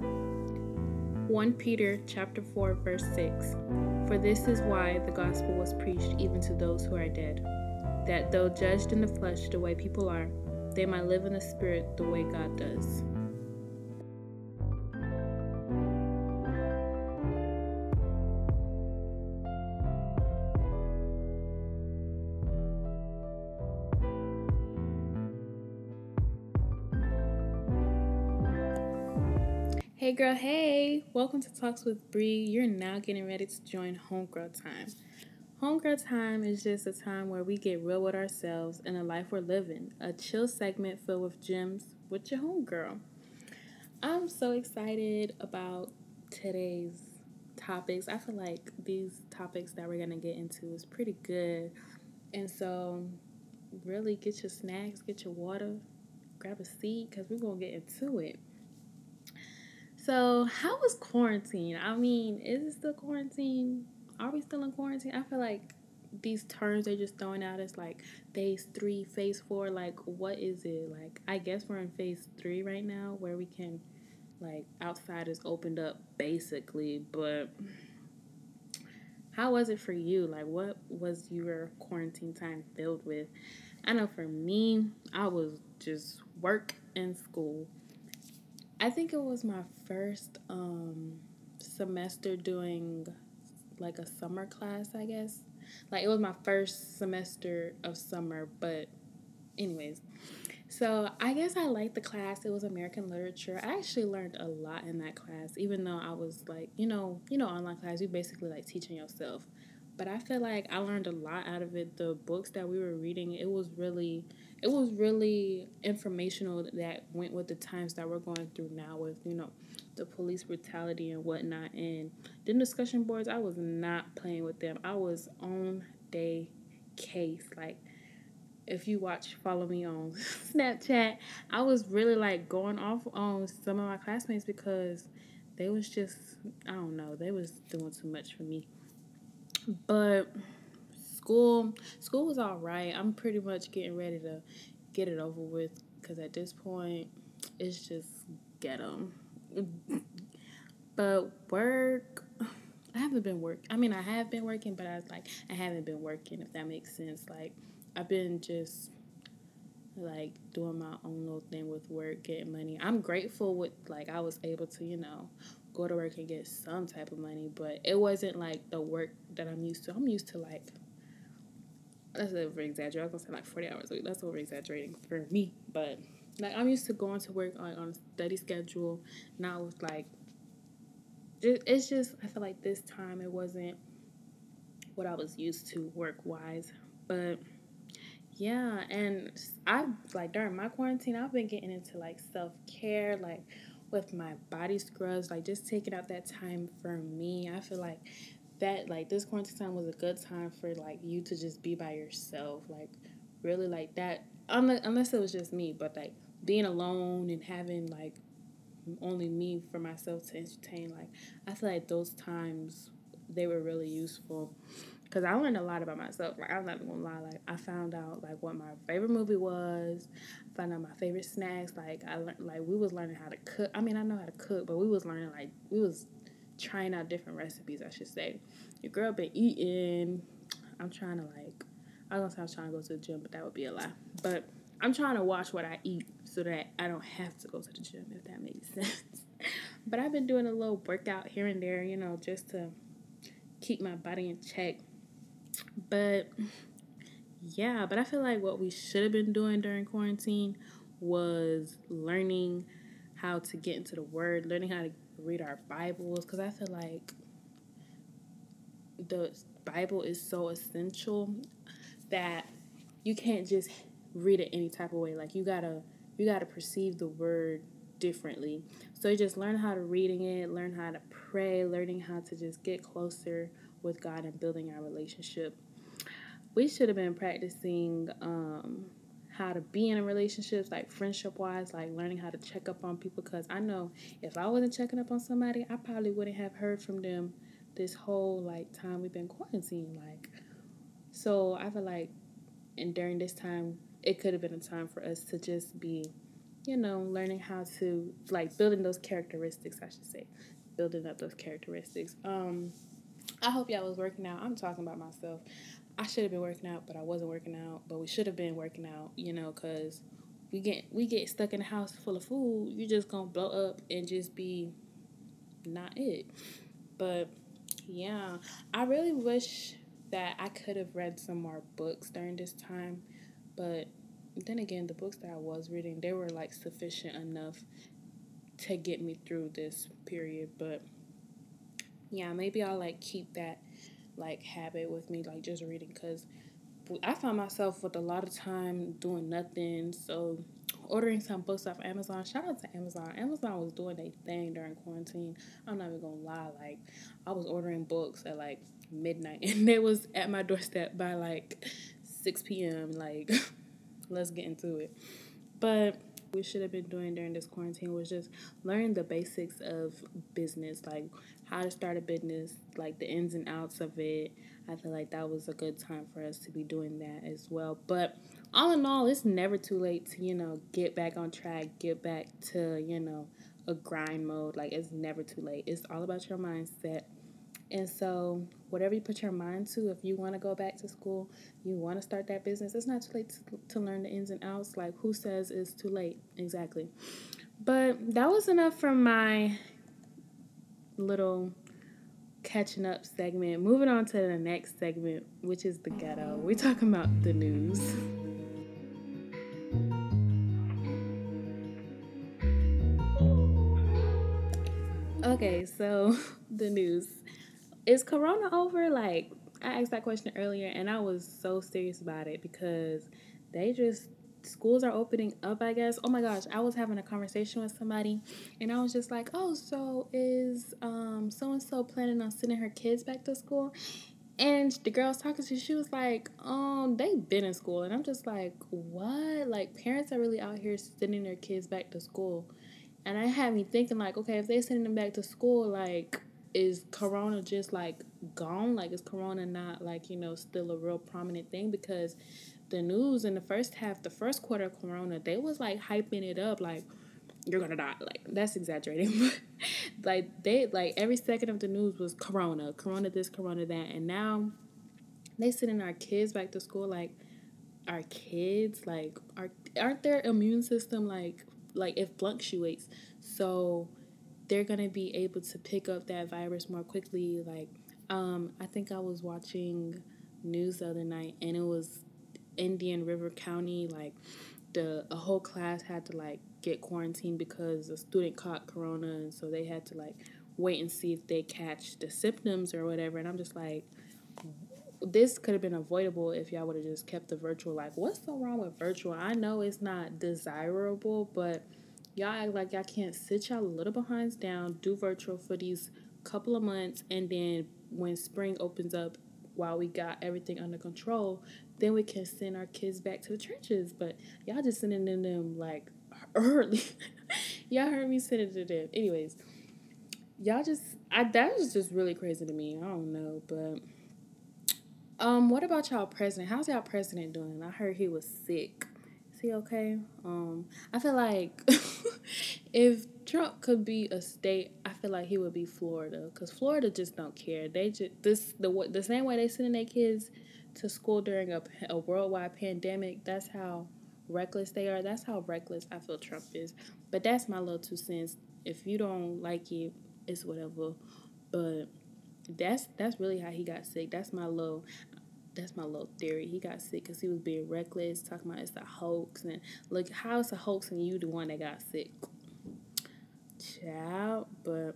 1 Peter chapter 4 verse 6 For this is why the gospel was preached even to those who are dead that though judged in the flesh the way people are they might live in the spirit the way God does. Hey girl, hey! Welcome to Talks with Bree. You're now getting ready to join Homegirl Time. Homegirl Time is just a time where we get real with ourselves and the life we're living. A chill segment filled with gems with your homegirl. I'm so excited about today's topics. I feel like these topics that we're gonna get into is pretty good. And so really get your snacks, get your water, grab a seat, because we're gonna get into it. So, how was quarantine? I mean, is it still quarantine? Are we still in quarantine? I feel like these terms they're just throwing out as like phase three, phase four. Like, what is it? Like, I guess we're in phase three right now where we can, like, outside is opened up basically. But how was it for you? Like, what was your quarantine time filled with? I know for me, I was just work and school I think it was my first um, semester doing like a summer class, I guess. Like it was my first semester of summer, but anyways. So I guess I liked the class. It was American literature. I actually learned a lot in that class, even though I was like, you know, you know, online class, you basically like teaching yourself. But I feel like I learned a lot out of it. The books that we were reading, it was really it was really informational that went with the times that we're going through now with you know the police brutality and whatnot. And the discussion boards i was not playing with them. I was on day case. Like if you watch follow me on snapchat i was really like going off on some of my classmates because they was just i don't know they was doing too much for me but school school was all right. I'm pretty much getting ready to get it over with because at this point it's just get them. but work, I haven't been work. I mean, I have been working, but I was like, I haven't been working. If that makes sense, like I've been just like doing my own little thing with work, getting money. I'm grateful with like I was able to, you know, go to work and get some type of money, but it wasn't like the work that I'm used to. I'm used to like that's over exaggerating. I was gonna say like forty hours a week. That's over exaggerating for me, but like I'm used to going to work on, on a study schedule. Now it's like it's just I feel like this time it wasn't what I was used to work wise, but yeah, and I like during my quarantine I've been getting into like self care, like with my body scrubs, like just taking out that time for me. I feel like that like this quarantine time was a good time for like you to just be by yourself like really like that unless, unless it was just me but like being alone and having like only me for myself to entertain like i feel like those times they were really useful because i learned a lot about myself like i'm not gonna lie like i found out like what my favorite movie was I found out my favorite snacks like i learned like we was learning how to cook i mean i know how to cook but we was learning like we was trying out different recipes, I should say. Your girl been eating. I'm trying to like, I gonna say I was trying to go to the gym, but that would be a lie. But I'm trying to watch what I eat so that I don't have to go to the gym, if that makes sense. but I've been doing a little workout here and there, you know, just to keep my body in check. But yeah, but I feel like what we should have been doing during quarantine was learning how to get into the word, learning how to read our Bibles because I feel like the Bible is so essential that you can't just read it any type of way. Like you gotta you gotta perceive the word differently. So just learn how to reading it, learn how to pray, learning how to just get closer with God and building our relationship. We should have been practicing um, how to be in a relationships, like friendship wise, like learning how to check up on people. Because I know if I wasn't checking up on somebody, I probably wouldn't have heard from them this whole like time we've been quarantined. Like, so I feel like, and during this time, it could have been a time for us to just be you know, learning how to like building those characteristics, I should say, building up those characteristics. Um, I hope y'all was working out. I'm talking about myself. I should have been working out, but I wasn't working out. But we should have been working out, you know, cause we get we get stuck in a house full of food. You're just gonna blow up and just be not it. But yeah, I really wish that I could have read some more books during this time, but then again, the books that I was reading, they were like sufficient enough to get me through this period. But yeah, maybe I'll like keep that like habit with me, like just reading, because I found myself with a lot of time doing nothing. So ordering some books off Amazon. Shout out to Amazon. Amazon was doing a thing during quarantine. I'm not even gonna lie. Like I was ordering books at like midnight, and they was at my doorstep by like 6 p.m. Like let's get into it. But we should have been doing during this quarantine was just learn the basics of business, like how to start a business, like the ins and outs of it. I feel like that was a good time for us to be doing that as well. But all in all, it's never too late to, you know, get back on track, get back to, you know, a grind mode. Like it's never too late. It's all about your mindset. And so, whatever you put your mind to, if you want to go back to school, you want to start that business, it's not too late to, to learn the ins and outs. Like, who says it's too late? Exactly. But that was enough for my little catching up segment. Moving on to the next segment, which is the ghetto. We're talking about the news. Okay, so the news. Is Corona over? Like, I asked that question earlier and I was so serious about it because they just schools are opening up, I guess. Oh my gosh, I was having a conversation with somebody and I was just like, "Oh, so is um so and so planning on sending her kids back to school?" And the girl I was talking to, she was like, um, they've been in school. And I'm just like, what? Like, parents are really out here sending their kids back to school. And I had me thinking, like, okay, if they sending them back to school, like, is Corona just like gone? Like, is Corona not like, you know, still a real prominent thing? Because the news in the first half, the first quarter of Corona, they was like hyping it up, like you're gonna die. Like that's exaggerating, like they like every second of the news was Corona, Corona this, Corona that, and now they sending our kids back to school. Like our kids, like are aren't their immune system like like it fluctuates, so they're gonna be able to pick up that virus more quickly. Like um, I think I was watching news the other night, and it was Indian River County, like the a whole class had to like get quarantined because a student caught corona and so they had to like wait and see if they catch the symptoms or whatever and i'm just like this could have been avoidable if y'all would have just kept the virtual like what's so wrong with virtual i know it's not desirable but y'all act like y'all can't sit y'all little behinds down do virtual for these couple of months and then when spring opens up while we got everything under control then we can send our kids back to the churches. But y'all just sending them like early. y'all heard me send it to them. Anyways, y'all just I that was just really crazy to me. I don't know, but um, what about y'all president? How's y'all president doing? I heard he was sick. He okay? Um, I feel like if Trump could be a state, I feel like he would be Florida, cause Florida just don't care. They just this the the same way they sending their kids to school during a, a worldwide pandemic. That's how reckless they are. That's how reckless I feel Trump is. But that's my little two cents. If you don't like it, it's whatever. But that's that's really how he got sick. That's my little that's my little theory. He got sick because he was being reckless, talking about it's a hoax, and look, how it's a hoax and you the one that got sick. Child, but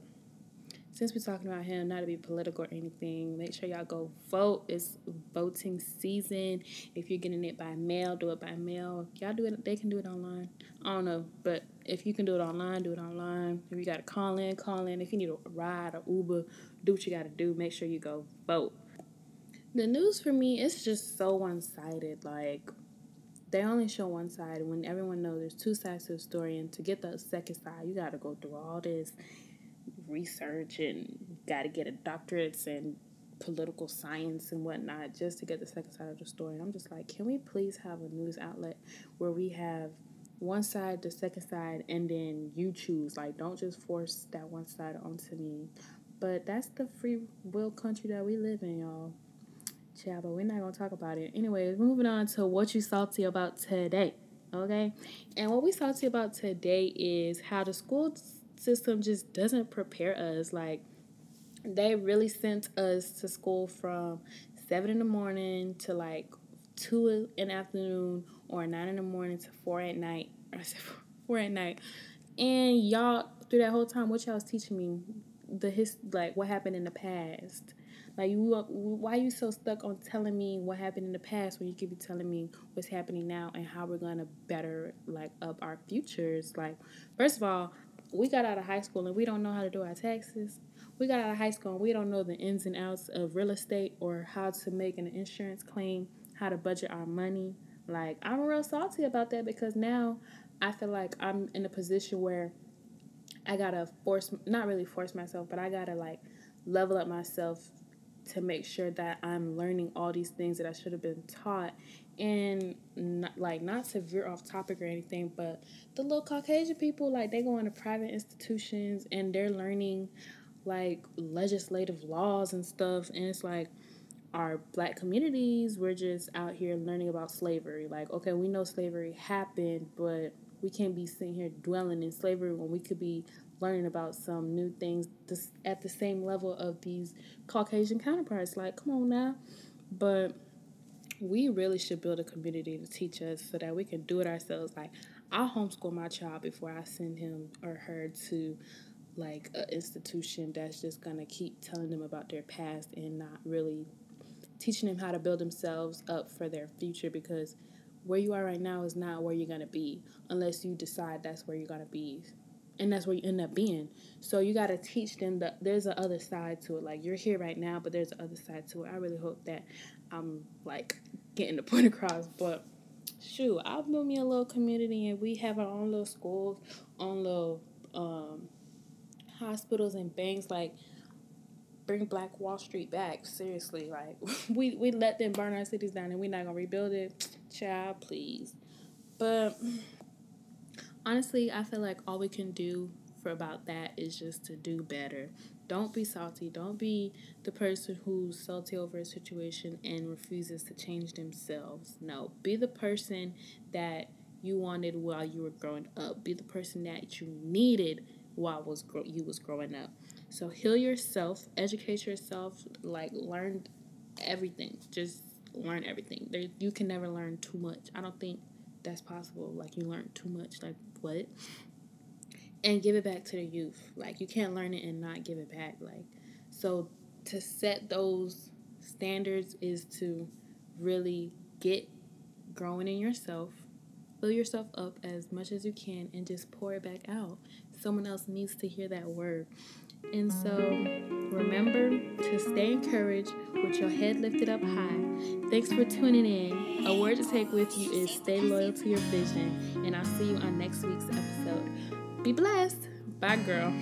since we're talking about him, not to be political or anything, make sure y'all go vote. It's voting season. If you're getting it by mail, do it by mail. If y'all do it, they can do it online. I don't know, but if you can do it online, do it online. If you got to call in, call in. If you need a ride or Uber, do what you got to do. Make sure you go vote. The news for me, it's just so one sided. Like, they only show one side when everyone knows there's two sides to the story. And to get the second side, you got to go through all this research and got to get a doctorate in political science and whatnot just to get the second side of the story. And I'm just like, can we please have a news outlet where we have one side, the second side, and then you choose. Like, don't just force that one side onto me. But that's the free will country that we live in, y'all. Yeah, but we're not gonna talk about it. Anyways, moving on to what you salty about today. Okay, and what we salty about today is how the school system just doesn't prepare us. Like, they really sent us to school from seven in the morning to like two in the afternoon or nine in the morning to four at night. I said four at night. And y'all through that whole time, what y'all was teaching me, the his like what happened in the past. Like you, why are you so stuck on telling me what happened in the past when you could be telling me what's happening now and how we're gonna better like up our futures? Like, first of all, we got out of high school and we don't know how to do our taxes. We got out of high school and we don't know the ins and outs of real estate or how to make an insurance claim, how to budget our money. Like, I'm real salty about that because now I feel like I'm in a position where I gotta force, not really force myself, but I gotta like level up myself to make sure that I'm learning all these things that I should have been taught. And not, like not to veer off topic or anything, but the little Caucasian people, like they go into private institutions and they're learning like legislative laws and stuff. And it's like our black communities, we're just out here learning about slavery. Like, okay, we know slavery happened, but we can't be sitting here dwelling in slavery when we could be learning about some new things at the same level of these Caucasian counterparts. Like, come on now. But we really should build a community to teach us so that we can do it ourselves. Like, I homeschool my child before I send him or her to like an institution that's just gonna keep telling them about their past and not really teaching them how to build themselves up for their future because where you are right now is not where you're gonna be unless you decide that's where you're gonna be and that's where you end up being. So you got to teach them that there's a other side to it. Like you're here right now, but there's a other side to it. I really hope that I'm like getting the point across. But shoot, I'll build me a little community, and we have our own little schools, own little um, hospitals and banks. Like bring Black Wall Street back. Seriously, like we we let them burn our cities down, and we're not gonna rebuild it. Child, please. But honestly, I feel like all we can do for about that is just to do better. Don't be salty. Don't be the person who's salty over a situation and refuses to change themselves. No, be the person that you wanted while you were growing up. Be the person that you needed while was grow- you was growing up. So heal yourself, educate yourself, like learn everything. Just learn everything. There, you can never learn too much. I don't think that's possible. Like you learn too much. Like what? And give it back to the youth. Like you can't learn it and not give it back. Like so to set those standards is to really get growing in yourself, fill yourself up as much as you can, and just pour it back out. Someone else needs to hear that word. And so remember to stay encouraged with your head lifted up high. Thanks for tuning in. A word to take with you is stay loyal to your vision. And I'll see you on next week's episode. Be blessed. Bye, girl.